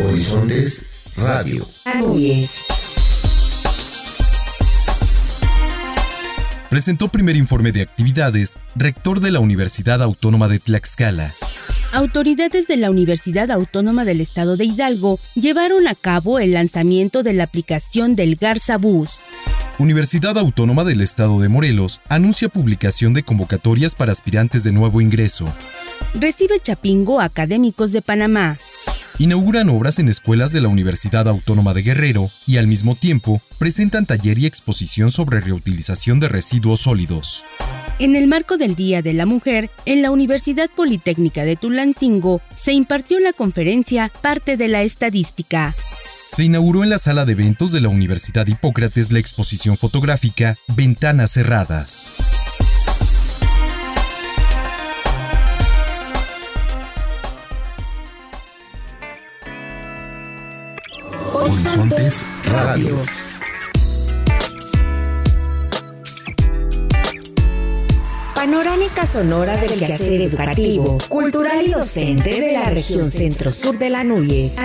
Horizontes Radio. Presentó primer informe de actividades, rector de la Universidad Autónoma de Tlaxcala. Autoridades de la Universidad Autónoma del Estado de Hidalgo llevaron a cabo el lanzamiento de la aplicación del Garza Bus. Universidad Autónoma del Estado de Morelos anuncia publicación de convocatorias para aspirantes de nuevo ingreso. Recibe Chapingo académicos de Panamá inauguran obras en escuelas de la Universidad Autónoma de Guerrero y al mismo tiempo presentan taller y exposición sobre reutilización de residuos sólidos. En el marco del Día de la Mujer, en la Universidad Politécnica de Tulancingo se impartió la conferencia Parte de la Estadística. Se inauguró en la sala de eventos de la Universidad Hipócrates la exposición fotográfica Ventanas Cerradas. Horizontes Radio. Panorámica sonora del quehacer educativo, cultural y docente de la región centro-sur de la Núñez.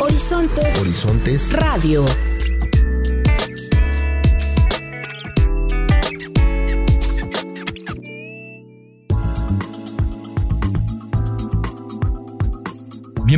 Horizontes, Horizontes Radio.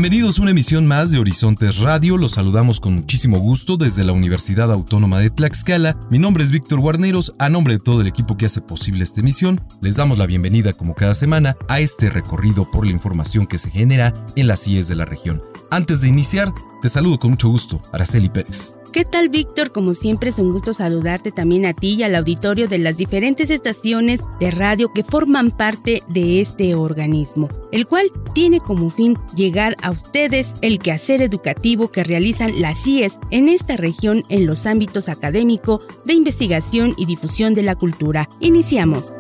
Bienvenidos a una emisión más de Horizontes Radio. Los saludamos con muchísimo gusto desde la Universidad Autónoma de Tlaxcala. Mi nombre es Víctor Guarneros. A nombre de todo el equipo que hace posible esta emisión, les damos la bienvenida como cada semana a este recorrido por la información que se genera en las CIES de la región. Antes de iniciar, te saludo con mucho gusto, Araceli Pérez. ¿Qué tal, Víctor? Como siempre es un gusto saludarte también a ti y al auditorio de las diferentes estaciones de radio que forman parte de este organismo, el cual tiene como fin llegar a ustedes el quehacer educativo que realizan las CIES en esta región en los ámbitos académico, de investigación y difusión de la cultura. Iniciamos.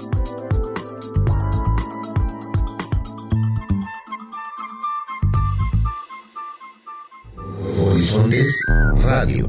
Radio.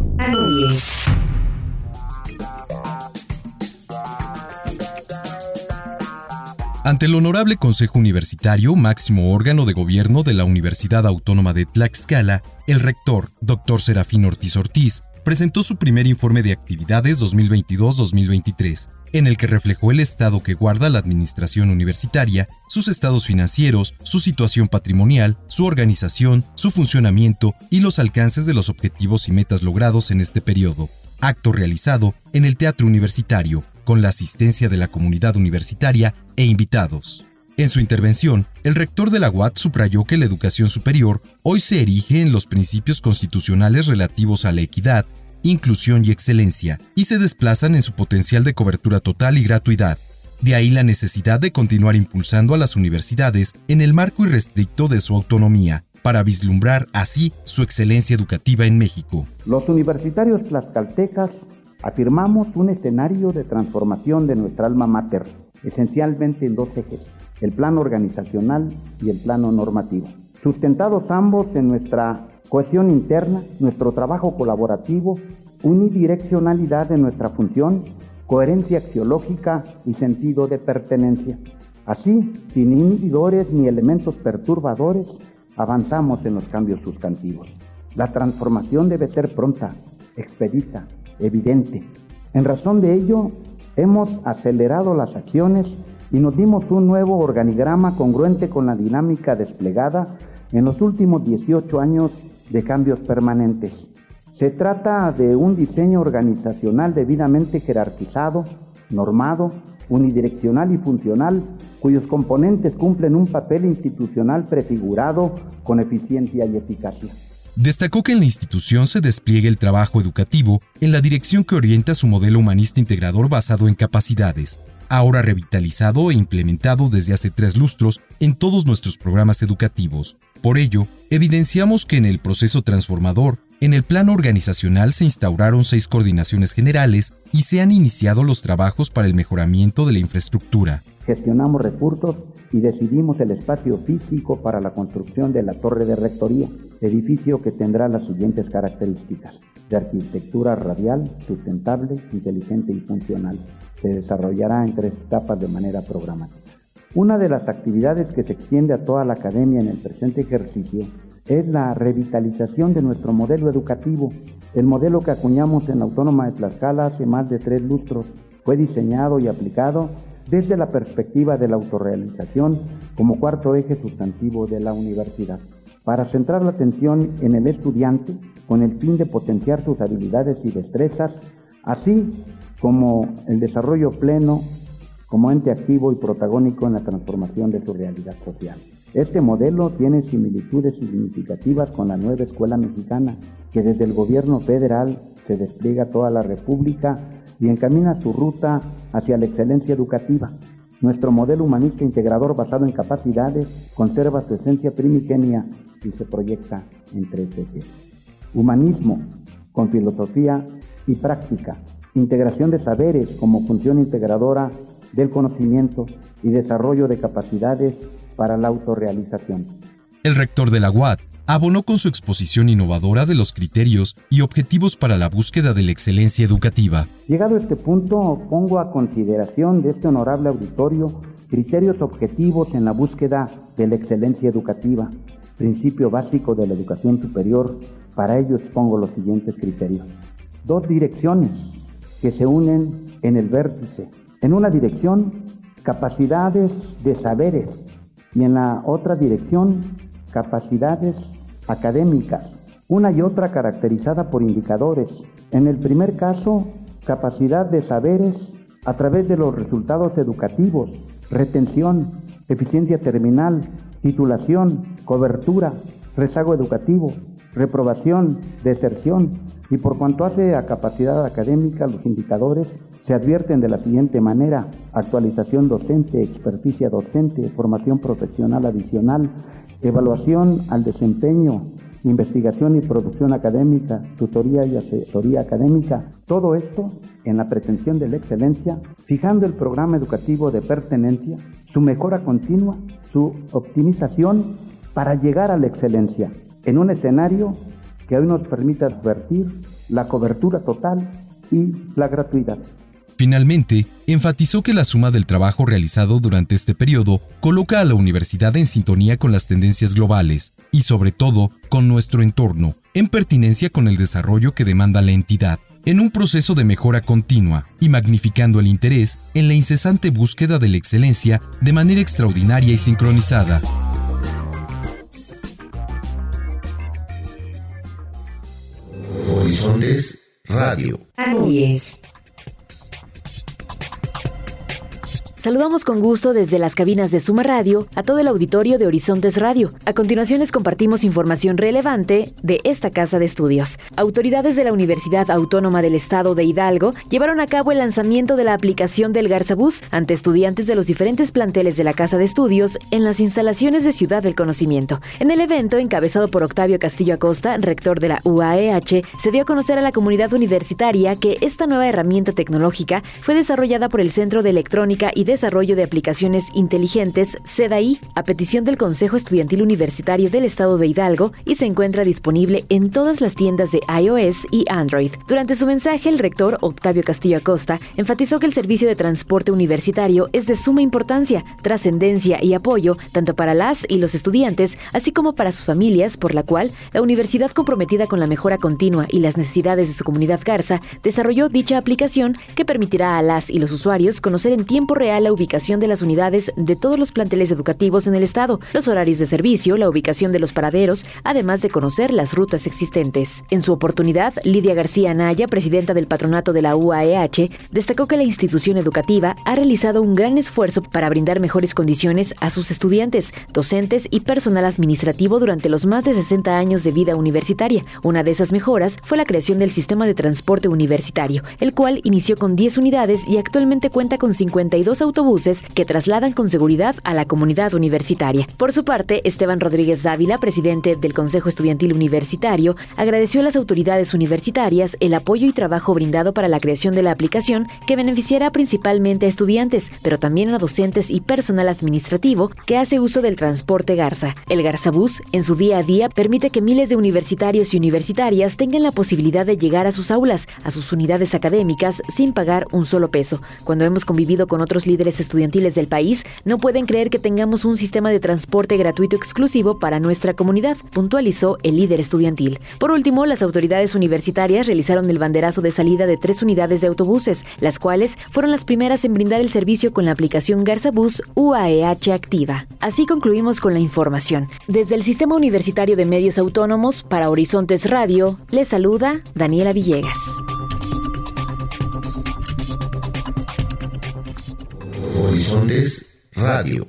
Ante el Honorable Consejo Universitario, máximo órgano de gobierno de la Universidad Autónoma de Tlaxcala, el rector, Dr. Serafín Ortiz Ortiz, presentó su primer informe de actividades 2022-2023, en el que reflejó el estado que guarda la administración universitaria, sus estados financieros, su situación patrimonial, su organización, su funcionamiento y los alcances de los objetivos y metas logrados en este periodo. Acto realizado en el Teatro Universitario, con la asistencia de la comunidad universitaria e invitados. En su intervención, el rector de la UAT subrayó que la educación superior hoy se erige en los principios constitucionales relativos a la equidad, inclusión y excelencia, y se desplazan en su potencial de cobertura total y gratuidad. De ahí la necesidad de continuar impulsando a las universidades en el marco irrestricto de su autonomía, para vislumbrar así su excelencia educativa en México. Los universitarios tlaxcaltecas afirmamos un escenario de transformación de nuestra alma mater, esencialmente en dos ejes, el plano organizacional y el plano normativo, sustentados ambos en nuestra cohesión interna, nuestro trabajo colaborativo, unidireccionalidad de nuestra función, coherencia axiológica y sentido de pertenencia. Así, sin inhibidores ni elementos perturbadores, avanzamos en los cambios sustantivos. La transformación debe ser pronta, expedita, evidente. En razón de ello, hemos acelerado las acciones y nos dimos un nuevo organigrama congruente con la dinámica desplegada en los últimos 18 años de cambios permanentes. Se trata de un diseño organizacional debidamente jerarquizado, normado, unidireccional y funcional, cuyos componentes cumplen un papel institucional prefigurado con eficiencia y eficacia. Destacó que en la institución se despliegue el trabajo educativo en la dirección que orienta su modelo humanista integrador basado en capacidades, ahora revitalizado e implementado desde hace tres lustros en todos nuestros programas educativos. Por ello, evidenciamos que en el proceso transformador, en el plano organizacional se instauraron seis coordinaciones generales y se han iniciado los trabajos para el mejoramiento de la infraestructura. Gestionamos recursos y decidimos el espacio físico para la construcción de la torre de rectoría, edificio que tendrá las siguientes características. De arquitectura radial, sustentable, inteligente y funcional. Se desarrollará en tres etapas de manera programática. Una de las actividades que se extiende a toda la academia en el presente ejercicio es la revitalización de nuestro modelo educativo. El modelo que acuñamos en la Autónoma de Tlaxcala hace más de tres lustros fue diseñado y aplicado desde la perspectiva de la autorrealización como cuarto eje sustantivo de la universidad. Para centrar la atención en el estudiante con el fin de potenciar sus habilidades y destrezas, así como el desarrollo pleno como ente activo y protagónico en la transformación de su realidad social. Este modelo tiene similitudes significativas con la nueva escuela mexicana, que desde el gobierno federal se despliega toda la República y encamina su ruta hacia la excelencia educativa. Nuestro modelo humanista integrador basado en capacidades conserva su esencia primigenia y se proyecta en tres ejes. Humanismo, con filosofía y práctica. Integración de saberes como función integradora del conocimiento y desarrollo de capacidades para la autorrealización. El rector de la UAT abonó con su exposición innovadora de los criterios y objetivos para la búsqueda de la excelencia educativa. Llegado a este punto, pongo a consideración de este honorable auditorio criterios objetivos en la búsqueda de la excelencia educativa, principio básico de la educación superior. Para ello expongo los siguientes criterios. Dos direcciones que se unen en el vértice. En una dirección, capacidades de saberes y en la otra dirección capacidades académicas, una y otra caracterizada por indicadores. En el primer caso, capacidad de saberes a través de los resultados educativos, retención, eficiencia terminal, titulación, cobertura, rezago educativo, reprobación, deserción y por cuanto hace a capacidad académica, los indicadores se advierten de la siguiente manera, actualización docente, experticia docente, formación profesional adicional, evaluación al desempeño, investigación y producción académica, tutoría y asesoría académica, todo esto en la pretensión de la excelencia, fijando el programa educativo de pertenencia, su mejora continua, su optimización para llegar a la excelencia, en un escenario que hoy nos permita advertir la cobertura total y la gratuidad. Finalmente, enfatizó que la suma del trabajo realizado durante este periodo coloca a la universidad en sintonía con las tendencias globales y sobre todo con nuestro entorno, en pertinencia con el desarrollo que demanda la entidad, en un proceso de mejora continua y magnificando el interés en la incesante búsqueda de la excelencia de manera extraordinaria y sincronizada. Horizontes Radio. Saludamos con gusto desde las cabinas de Suma Radio a todo el auditorio de Horizontes Radio. A continuación les compartimos información relevante de esta casa de estudios. Autoridades de la Universidad Autónoma del Estado de Hidalgo llevaron a cabo el lanzamiento de la aplicación del Garzabús ante estudiantes de los diferentes planteles de la casa de estudios en las instalaciones de Ciudad del Conocimiento. En el evento, encabezado por Octavio Castillo Acosta, rector de la UAEH, se dio a conocer a la comunidad universitaria que esta nueva herramienta tecnológica fue desarrollada por el Centro de Electrónica y Desarrollo de Aplicaciones Inteligentes, CEDAI, a petición del Consejo Estudiantil Universitario del Estado de Hidalgo y se encuentra disponible en todas las tiendas de iOS y Android. Durante su mensaje, el rector Octavio Castillo Acosta enfatizó que el servicio de transporte universitario es de suma importancia, trascendencia y apoyo tanto para las y los estudiantes, así como para sus familias, por la cual la universidad comprometida con la mejora continua y las necesidades de su comunidad Garza desarrolló dicha aplicación que permitirá a las y los usuarios conocer en tiempo real la ubicación de las unidades de todos los planteles educativos en el estado, los horarios de servicio, la ubicación de los paraderos, además de conocer las rutas existentes. En su oportunidad, Lidia García Anaya, presidenta del patronato de la UAEH, destacó que la institución educativa ha realizado un gran esfuerzo para brindar mejores condiciones a sus estudiantes, docentes y personal administrativo durante los más de 60 años de vida universitaria. Una de esas mejoras fue la creación del sistema de transporte universitario, el cual inició con 10 unidades y actualmente cuenta con 52 autobuses que trasladan con seguridad a la comunidad universitaria. Por su parte, Esteban Rodríguez Dávila, presidente del Consejo Estudiantil Universitario, agradeció a las autoridades universitarias el apoyo y trabajo brindado para la creación de la aplicación que beneficiará principalmente a estudiantes, pero también a docentes y personal administrativo que hace uso del transporte Garza. El Garzabús, en su día a día, permite que miles de universitarios y universitarias tengan la posibilidad de llegar a sus aulas, a sus unidades académicas, sin pagar un solo peso. Cuando hemos convivido con otros líderes líderes estudiantiles del país no pueden creer que tengamos un sistema de transporte gratuito exclusivo para nuestra comunidad, puntualizó el líder estudiantil. Por último, las autoridades universitarias realizaron el banderazo de salida de tres unidades de autobuses, las cuales fueron las primeras en brindar el servicio con la aplicación Garza Bus UAEH activa. Así concluimos con la información. Desde el Sistema Universitario de Medios Autónomos para Horizontes Radio, les saluda Daniela Villegas. Horizontes Radio.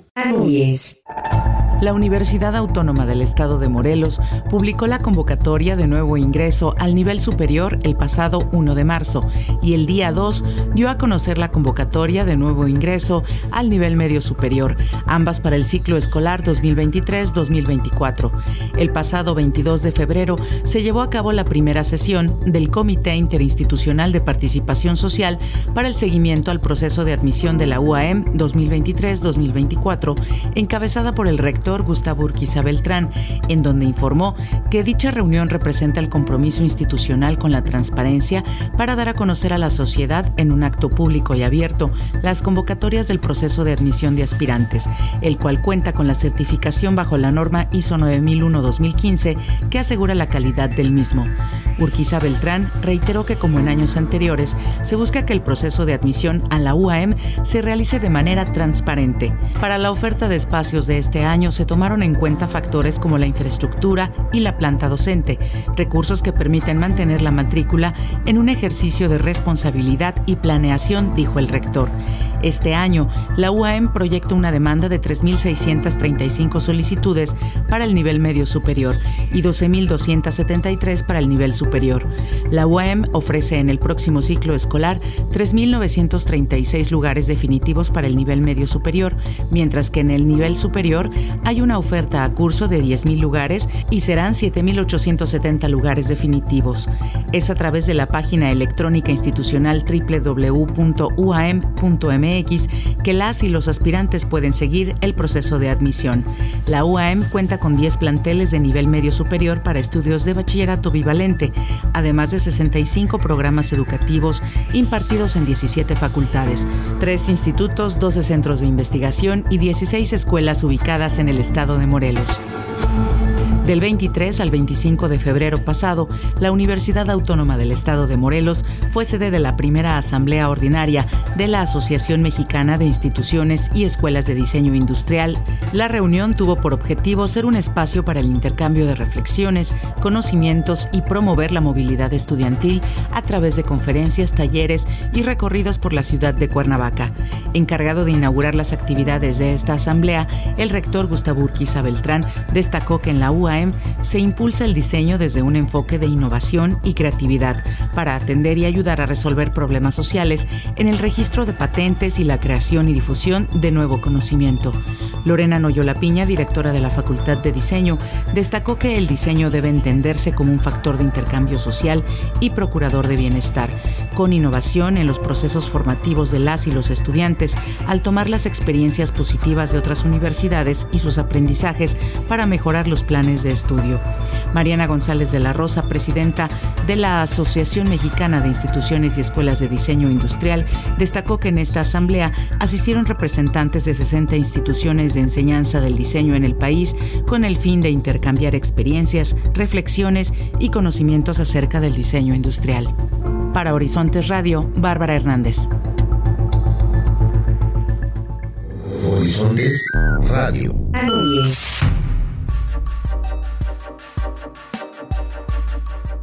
La Universidad Autónoma del Estado de Morelos publicó la convocatoria de nuevo ingreso al nivel superior el pasado 1 de marzo y el día 2 dio a conocer la convocatoria de nuevo ingreso al nivel medio superior, ambas para el ciclo escolar 2023-2024. El pasado 22 de febrero se llevó a cabo la primera sesión del Comité Interinstitucional de Participación Social para el seguimiento al proceso de admisión de la UAM 2023-2024, encabezada por el rector Gustavo Urquiza Beltrán, en donde informó que dicha reunión representa el compromiso institucional con la transparencia para dar a conocer a la sociedad en un acto público y abierto las convocatorias del proceso de admisión de aspirantes, el cual cuenta con la certificación bajo la norma ISO 9001-2015 que asegura la calidad del mismo. Urquiza Beltrán reiteró que como en años anteriores, se busca que el proceso de admisión a la UAM se realice de manera transparente. Para la oferta de espacios de este año se tomaron en cuenta factores como la infraestructura y la planta docente, recursos que permiten mantener la matrícula en un ejercicio de responsabilidad y planeación, dijo el rector. Este año, la UAM proyecta una demanda de 3.635 solicitudes para el nivel medio superior y 12.273 para el nivel superior. La UAM ofrece en el próximo ciclo escolar 3.936 lugares definitivos para el nivel medio superior, mientras que en el nivel superior hay una oferta a curso de 10.000 lugares y serán 7.870 lugares definitivos. Es a través de la página electrónica institucional www.uam.mx que las y los aspirantes pueden seguir el proceso de admisión. La UAM cuenta con 10 planteles de nivel medio superior para estudios de bachillerato bivalente, además de 65 programas educativos impartidos en 17 facultades, 3 institutos, 12 centros de investigación y 16 escuelas ubicadas en el estado de Morelos. Del 23 al 25 de febrero pasado, la Universidad Autónoma del Estado de Morelos fue sede de la primera Asamblea Ordinaria de la Asociación Mexicana de Instituciones y Escuelas de Diseño Industrial. La reunión tuvo por objetivo ser un espacio para el intercambio de reflexiones, conocimientos y promover la movilidad estudiantil a través de conferencias, talleres y recorridos por la ciudad de Cuernavaca. Encargado de inaugurar las actividades de esta asamblea, el rector Gustavo Urquiza Beltrán destacó que en la UA se impulsa el diseño desde un enfoque de innovación y creatividad para atender y ayudar a resolver problemas sociales en el registro de patentes y la creación y difusión de nuevo conocimiento. Lorena Noyola Piña, directora de la Facultad de Diseño, destacó que el diseño debe entenderse como un factor de intercambio social y procurador de bienestar, con innovación en los procesos formativos de las y los estudiantes al tomar las experiencias positivas de otras universidades y sus aprendizajes para mejorar los planes de estudio. Mariana González de la Rosa, presidenta de la Asociación Mexicana de Instituciones y Escuelas de Diseño Industrial, destacó que en esta asamblea asistieron representantes de 60 instituciones de enseñanza del diseño en el país con el fin de intercambiar experiencias, reflexiones y conocimientos acerca del diseño industrial. Para Horizontes Radio, Bárbara Hernández. Horizontes Radio.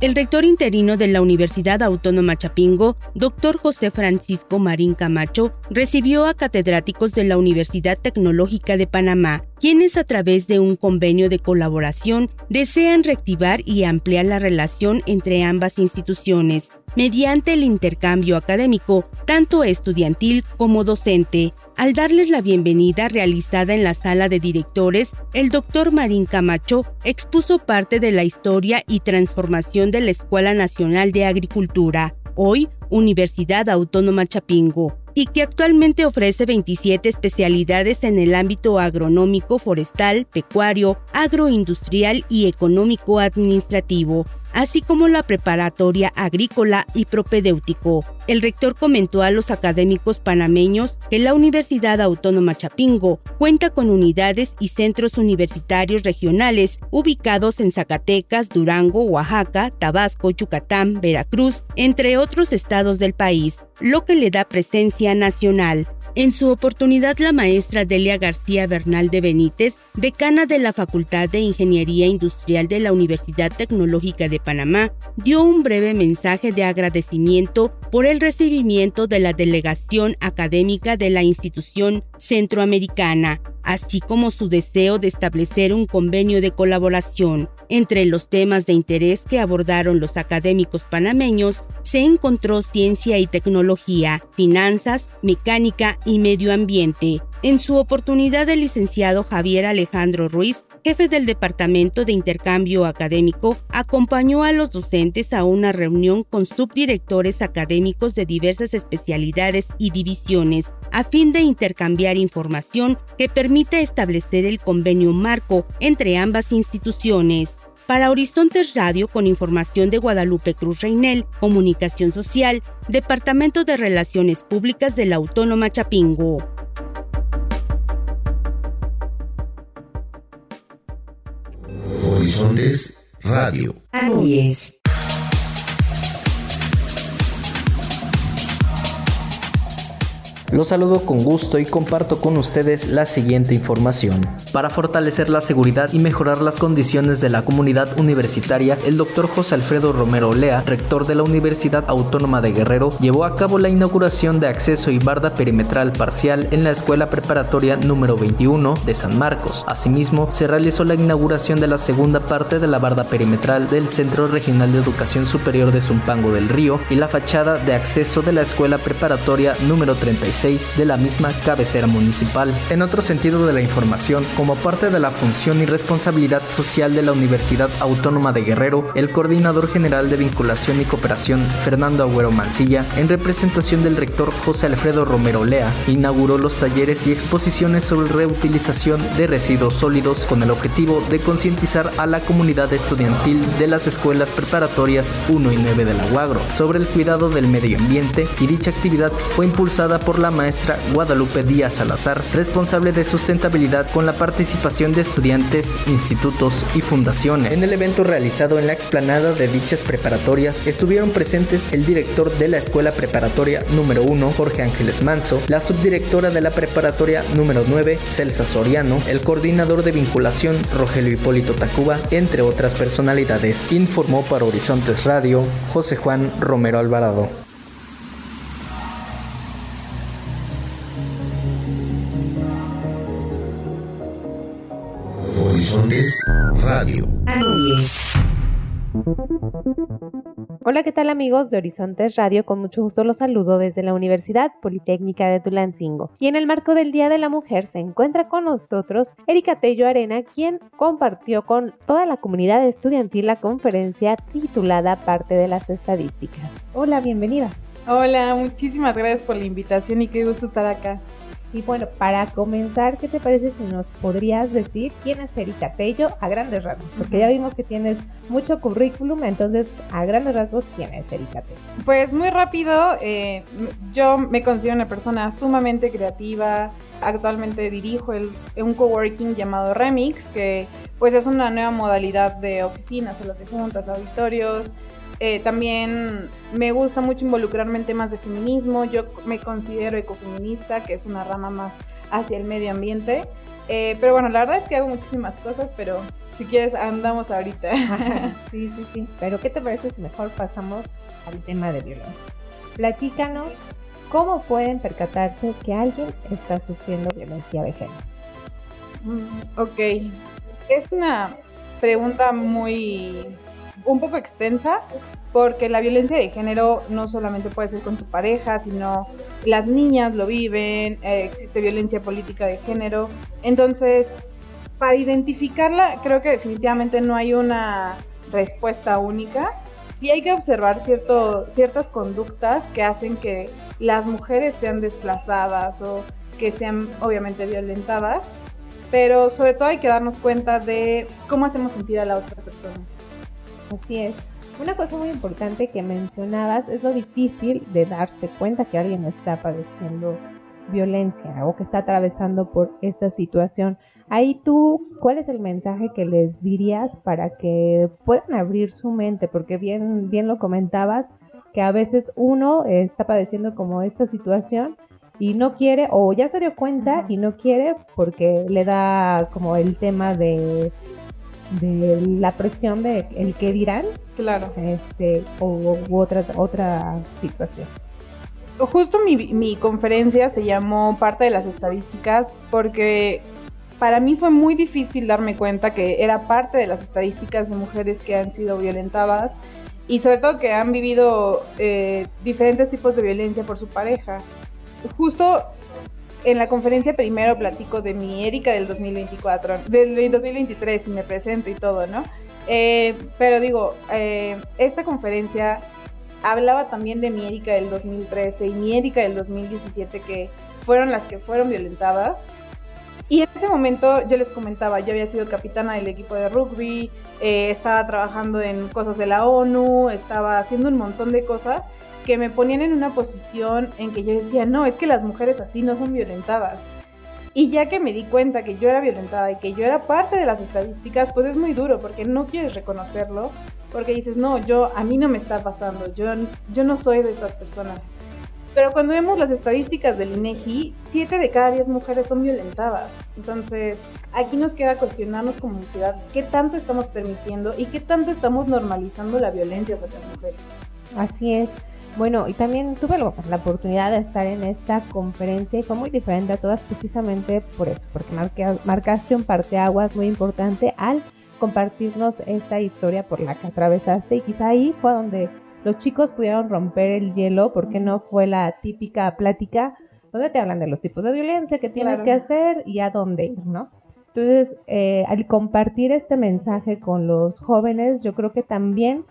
El rector interino de la Universidad Autónoma Chapingo, doctor José Francisco Marín Camacho, recibió a catedráticos de la Universidad Tecnológica de Panamá, quienes a través de un convenio de colaboración desean reactivar y ampliar la relación entre ambas instituciones mediante el intercambio académico, tanto estudiantil como docente. Al darles la bienvenida realizada en la sala de directores, el doctor Marín Camacho expuso parte de la historia y transformación de la Escuela Nacional de Agricultura, hoy Universidad Autónoma Chapingo, y que actualmente ofrece 27 especialidades en el ámbito agronómico, forestal, pecuario, agroindustrial y económico administrativo. Así como la preparatoria agrícola y propedéutico. El rector comentó a los académicos panameños que la Universidad Autónoma Chapingo cuenta con unidades y centros universitarios regionales ubicados en Zacatecas, Durango, Oaxaca, Tabasco, Yucatán, Veracruz, entre otros estados del país, lo que le da presencia nacional. En su oportunidad, la maestra Delia García Bernal de Benítez, decana de la Facultad de Ingeniería Industrial de la Universidad Tecnológica de Panamá, dio un breve mensaje de agradecimiento por el recibimiento de la delegación académica de la institución centroamericana, así como su deseo de establecer un convenio de colaboración. Entre los temas de interés que abordaron los académicos panameños se encontró ciencia y tecnología, finanzas, mecánica medio ambiente. En su oportunidad, el licenciado Javier Alejandro Ruiz jefe del Departamento de Intercambio Académico, acompañó a los docentes a una reunión con subdirectores académicos de diversas especialidades y divisiones, a fin de intercambiar información que permita establecer el convenio marco entre ambas instituciones. Para Horizontes Radio, con información de Guadalupe Cruz Reinel, Comunicación Social, Departamento de Relaciones Públicas de la Autónoma Chapingo. Horizontes Radio. Los saludo con gusto y comparto con ustedes la siguiente información. Para fortalecer la seguridad y mejorar las condiciones de la comunidad universitaria, el doctor José Alfredo Romero Lea, rector de la Universidad Autónoma de Guerrero, llevó a cabo la inauguración de acceso y barda perimetral parcial en la Escuela Preparatoria número 21 de San Marcos. Asimismo, se realizó la inauguración de la segunda parte de la barda perimetral del Centro Regional de Educación Superior de Zumpango del Río y la fachada de acceso de la Escuela Preparatoria número 36 de la misma cabecera municipal. En otro sentido de la información, como parte de la función y responsabilidad social de la Universidad Autónoma de Guerrero, el coordinador general de vinculación y cooperación, Fernando Agüero Mancilla, en representación del rector José Alfredo Romero Lea, inauguró los talleres y exposiciones sobre reutilización de residuos sólidos con el objetivo de concientizar a la comunidad estudiantil de las escuelas preparatorias 1 y 9 de la UAGRO sobre el cuidado del medio ambiente y dicha actividad fue impulsada por la maestra Guadalupe Díaz Salazar, responsable de sustentabilidad con la participación de estudiantes, institutos y fundaciones. En el evento realizado en la explanada de dichas preparatorias estuvieron presentes el director de la Escuela Preparatoria número 1, Jorge Ángeles Manso, la subdirectora de la Preparatoria número 9, Celsa Soriano, el coordinador de vinculación, Rogelio Hipólito Tacuba, entre otras personalidades. Informó para Horizontes Radio José Juan Romero Alvarado. Radio. Hola, ¿qué tal amigos de Horizontes Radio? Con mucho gusto los saludo desde la Universidad Politécnica de Tulancingo. Y en el marco del Día de la Mujer se encuentra con nosotros Erika Tello Arena, quien compartió con toda la comunidad estudiantil la conferencia titulada Parte de las Estadísticas. Hola, bienvenida. Hola, muchísimas gracias por la invitación y qué gusto estar acá. Y bueno, para comenzar, ¿qué te parece si nos podrías decir quién es Erika Tello a grandes rasgos? Porque ya vimos que tienes mucho currículum, entonces a grandes rasgos, ¿quién es Erika Tello? Pues muy rápido, eh, yo me considero una persona sumamente creativa. Actualmente dirijo el, un coworking llamado Remix, que pues es una nueva modalidad de oficinas, salas de juntas, auditorios, eh, también me gusta mucho involucrarme en temas de feminismo. Yo me considero ecofeminista, que es una rama más hacia el medio ambiente. Eh, pero bueno, la verdad es que hago muchísimas cosas, pero si quieres andamos ahorita. sí, sí, sí. Pero ¿qué te parece si mejor pasamos al tema de violencia? Platícanos cómo pueden percatarse que alguien está sufriendo violencia de género. Mm, ok. Es una pregunta muy un poco extensa porque la violencia de género no solamente puede ser con tu pareja, sino las niñas lo viven, eh, existe violencia política de género. Entonces, para identificarla, creo que definitivamente no hay una respuesta única. Sí hay que observar cierto, ciertas conductas que hacen que las mujeres sean desplazadas o que sean obviamente violentadas, pero sobre todo hay que darnos cuenta de cómo hacemos sentir a la otra persona. Así es. Una cosa muy importante que mencionabas es lo difícil de darse cuenta que alguien está padeciendo violencia o que está atravesando por esta situación. Ahí tú, ¿cuál es el mensaje que les dirías para que puedan abrir su mente? Porque bien, bien lo comentabas, que a veces uno está padeciendo como esta situación y no quiere, o ya se dio cuenta y no quiere porque le da como el tema de, de la presión de el que dirán. Claro. Este, o otra, otra situación justo mi, mi, conferencia se llamó Parte de las Estadísticas porque para mí fue muy difícil darme cuenta que era parte de las estadísticas de mujeres que han sido violentadas y sobre todo que han vivido eh, diferentes tipos de violencia por su pareja. Justo en la conferencia primero platico de mi Erika del 2024, del 2023 y me presento y todo, ¿no? Eh, pero digo, eh, esta conferencia hablaba también de mi Erika del 2013 y mi Erika del 2017 que fueron las que fueron violentadas. Y en ese momento yo les comentaba, yo había sido capitana del equipo de rugby, eh, estaba trabajando en cosas de la ONU, estaba haciendo un montón de cosas que me ponían en una posición en que yo decía, no, es que las mujeres así no son violentadas. Y ya que me di cuenta que yo era violentada y que yo era parte de las estadísticas, pues es muy duro porque no quieres reconocerlo, porque dices, no, yo, a mí no me está pasando, yo, yo no soy de esas personas. Pero cuando vemos las estadísticas del INEGI, 7 de cada 10 mujeres son violentadas. Entonces, aquí nos queda cuestionarnos como sociedad qué tanto estamos permitiendo y qué tanto estamos normalizando la violencia hacia las mujeres. Así es. Bueno, y también tuve la oportunidad de estar en esta conferencia y fue muy diferente a todas precisamente por eso, porque marcaste un parteaguas muy importante al compartirnos esta historia por la que atravesaste y quizá ahí fue donde los chicos pudieron romper el hielo porque no fue la típica plática donde te hablan de los tipos de violencia que tienes que hacer y a dónde ir, ¿no? Entonces, eh, al compartir este mensaje con los jóvenes, yo creo que también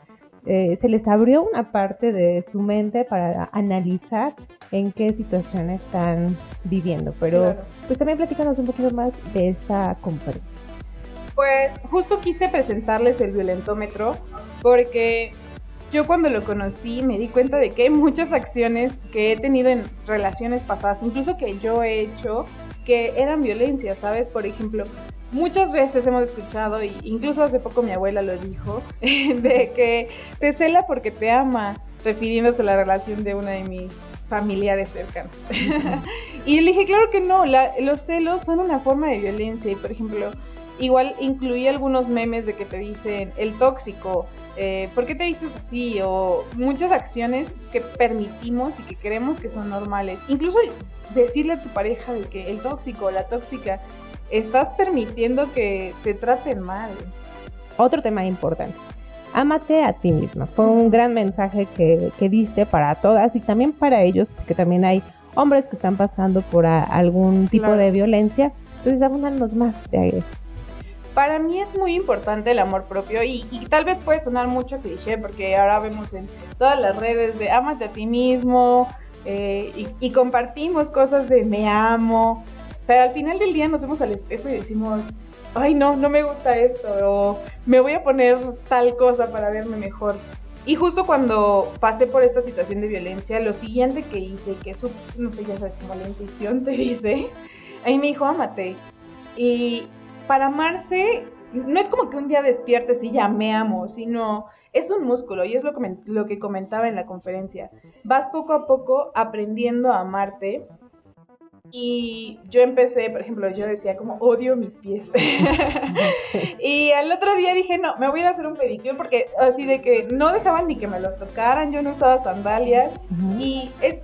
eh, se les abrió una parte de su mente para analizar en qué situación están viviendo. Pero, pues también platícanos un poquito más de esta conferencia. Pues justo quise presentarles el violentómetro porque yo cuando lo conocí me di cuenta de que hay muchas acciones que he tenido en relaciones pasadas, incluso que yo he hecho, que eran violencia, ¿sabes? Por ejemplo, muchas veces hemos escuchado, y incluso hace poco mi abuela lo dijo, de que te cela porque te ama, refiriéndose a la relación de una de mis familiares cercanos. y le dije, claro que no, los celos son una forma de violencia y, por ejemplo, igual incluí algunos memes de que te dicen el tóxico, eh, ¿por qué te dices así? O muchas acciones que permitimos y que creemos que son normales. Incluso decirle a tu pareja de que el tóxico o la tóxica, estás permitiendo que te traten mal. Otro tema importante. Ámate a ti misma. Fue un gran mensaje que, que diste para todas y también para ellos, porque también hay hombres que están pasando por algún tipo de violencia. Entonces, háblanos más de para mí es muy importante el amor propio y, tal vez puede sonar mucho cliché porque ahora vemos en todas las redes de amate a ti mismo eh, y, compartimos cosas de me amo, pero al final del día nos vemos al espejo y decimos, ay no, no me gusta esto o me voy a poner tal cosa para verme mejor. Y justo cuando pasé por esta situación de violencia, lo siguiente que hice, que eso, no sé, ya sabes, como la intuición te dice, ahí me dijo, amate. Y, para amarse, no es como que un día despiertes y ya me amo, sino es un músculo y es lo que, lo que comentaba en la conferencia. Vas poco a poco aprendiendo a amarte. Y yo empecé, por ejemplo, yo decía como odio mis pies. y al otro día dije, no, me voy a hacer un pedicure porque así de que no dejaban ni que me los tocaran, yo no usaba sandalias. Y es,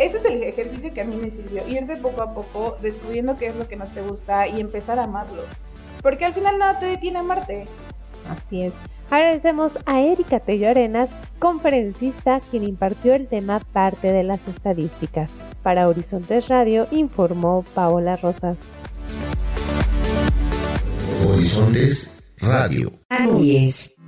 ese es el ejercicio que a mí me sirvió, irte poco a poco descubriendo qué es lo que no te gusta y empezar a amarlo. Porque al final nada te detiene a amarte. Así es. Agradecemos a Erika Tello Arenas, conferencista, quien impartió el tema parte de las estadísticas. Para Horizontes Radio informó Paola Rosas. Horizontes Radio. Hola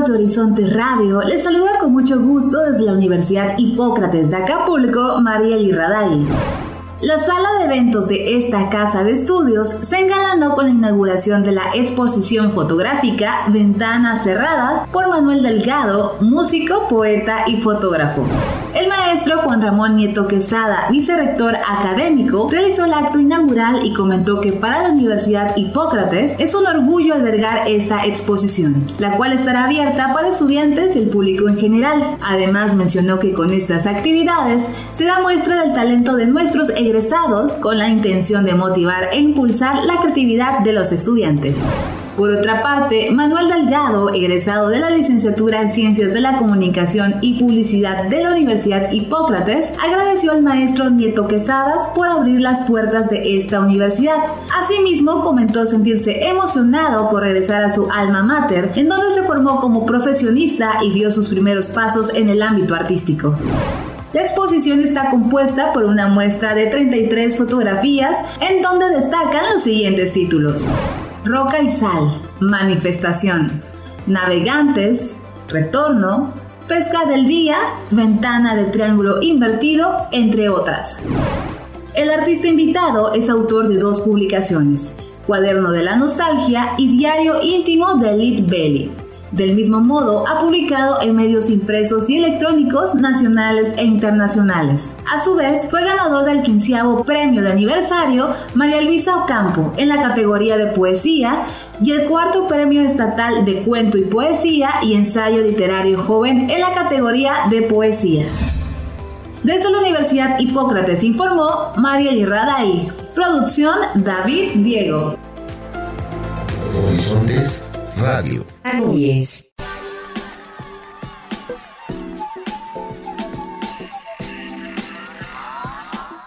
de Horizonte Radio, les saluda con mucho gusto desde la Universidad Hipócrates de Acapulco, Mariel Raday. La sala de eventos de esta casa de estudios se engalanó con la inauguración de la exposición fotográfica Ventanas Cerradas por Manuel Delgado, músico, poeta y fotógrafo. El maestro Juan Ramón Nieto Quesada, vicerrector académico, realizó el acto inaugural y comentó que para la Universidad Hipócrates es un orgullo albergar esta exposición, la cual estará abierta para estudiantes y el público en general. Además mencionó que con estas actividades se da muestra del talento de nuestros egresados con la intención de motivar e impulsar la creatividad de los estudiantes. Por otra parte, Manuel Delgado, egresado de la licenciatura en Ciencias de la Comunicación y Publicidad de la Universidad Hipócrates, agradeció al maestro Nieto Quesadas por abrir las puertas de esta universidad. Asimismo, comentó sentirse emocionado por regresar a su alma mater, en donde se formó como profesionista y dio sus primeros pasos en el ámbito artístico. La exposición está compuesta por una muestra de 33 fotografías en donde destacan los siguientes títulos. Roca y Sal, Manifestación, Navegantes, Retorno, Pesca del Día, Ventana de Triángulo Invertido, entre otras. El artista invitado es autor de dos publicaciones, Cuaderno de la Nostalgia y Diario Íntimo de Lit Belly. Del mismo modo, ha publicado en medios impresos y electrónicos nacionales e internacionales. A su vez, fue ganador del quinceavo premio de aniversario María Luisa Ocampo en la categoría de poesía y el cuarto premio estatal de cuento y poesía y ensayo literario joven en la categoría de poesía. Desde la Universidad Hipócrates informó María Irraday. Producción David Diego. Horizontes Radio.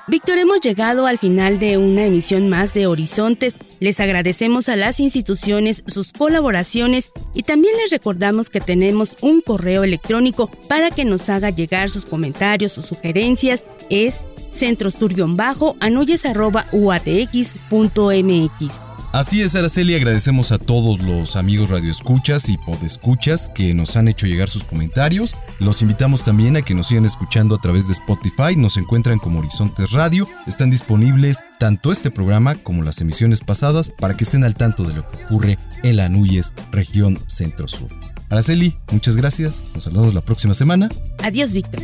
Víctor, hemos llegado al final de una emisión más de Horizontes. Les agradecemos a las instituciones sus colaboraciones y también les recordamos que tenemos un correo electrónico para que nos haga llegar sus comentarios, sus sugerencias. Es centrostudiobajo.uatx.mx. Así es, Araceli, agradecemos a todos los amigos radioescuchas y podescuchas que nos han hecho llegar sus comentarios. Los invitamos también a que nos sigan escuchando a través de Spotify, nos encuentran como Horizontes Radio. Están disponibles tanto este programa como las emisiones pasadas para que estén al tanto de lo que ocurre en la Núñez, región centro-sur. Araceli, muchas gracias. Nos saludamos la próxima semana. Adiós, Víctor.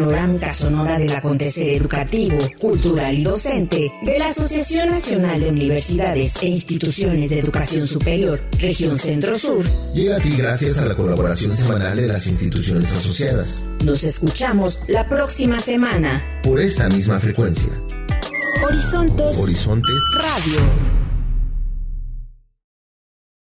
Panorámica sonora del acontecer educativo, cultural y docente de la Asociación Nacional de Universidades e Instituciones de Educación Superior, Región Centro Sur, llega a ti gracias a la colaboración semanal de las instituciones asociadas. Nos escuchamos la próxima semana por esta misma frecuencia. Horizontes, Horizontes Radio.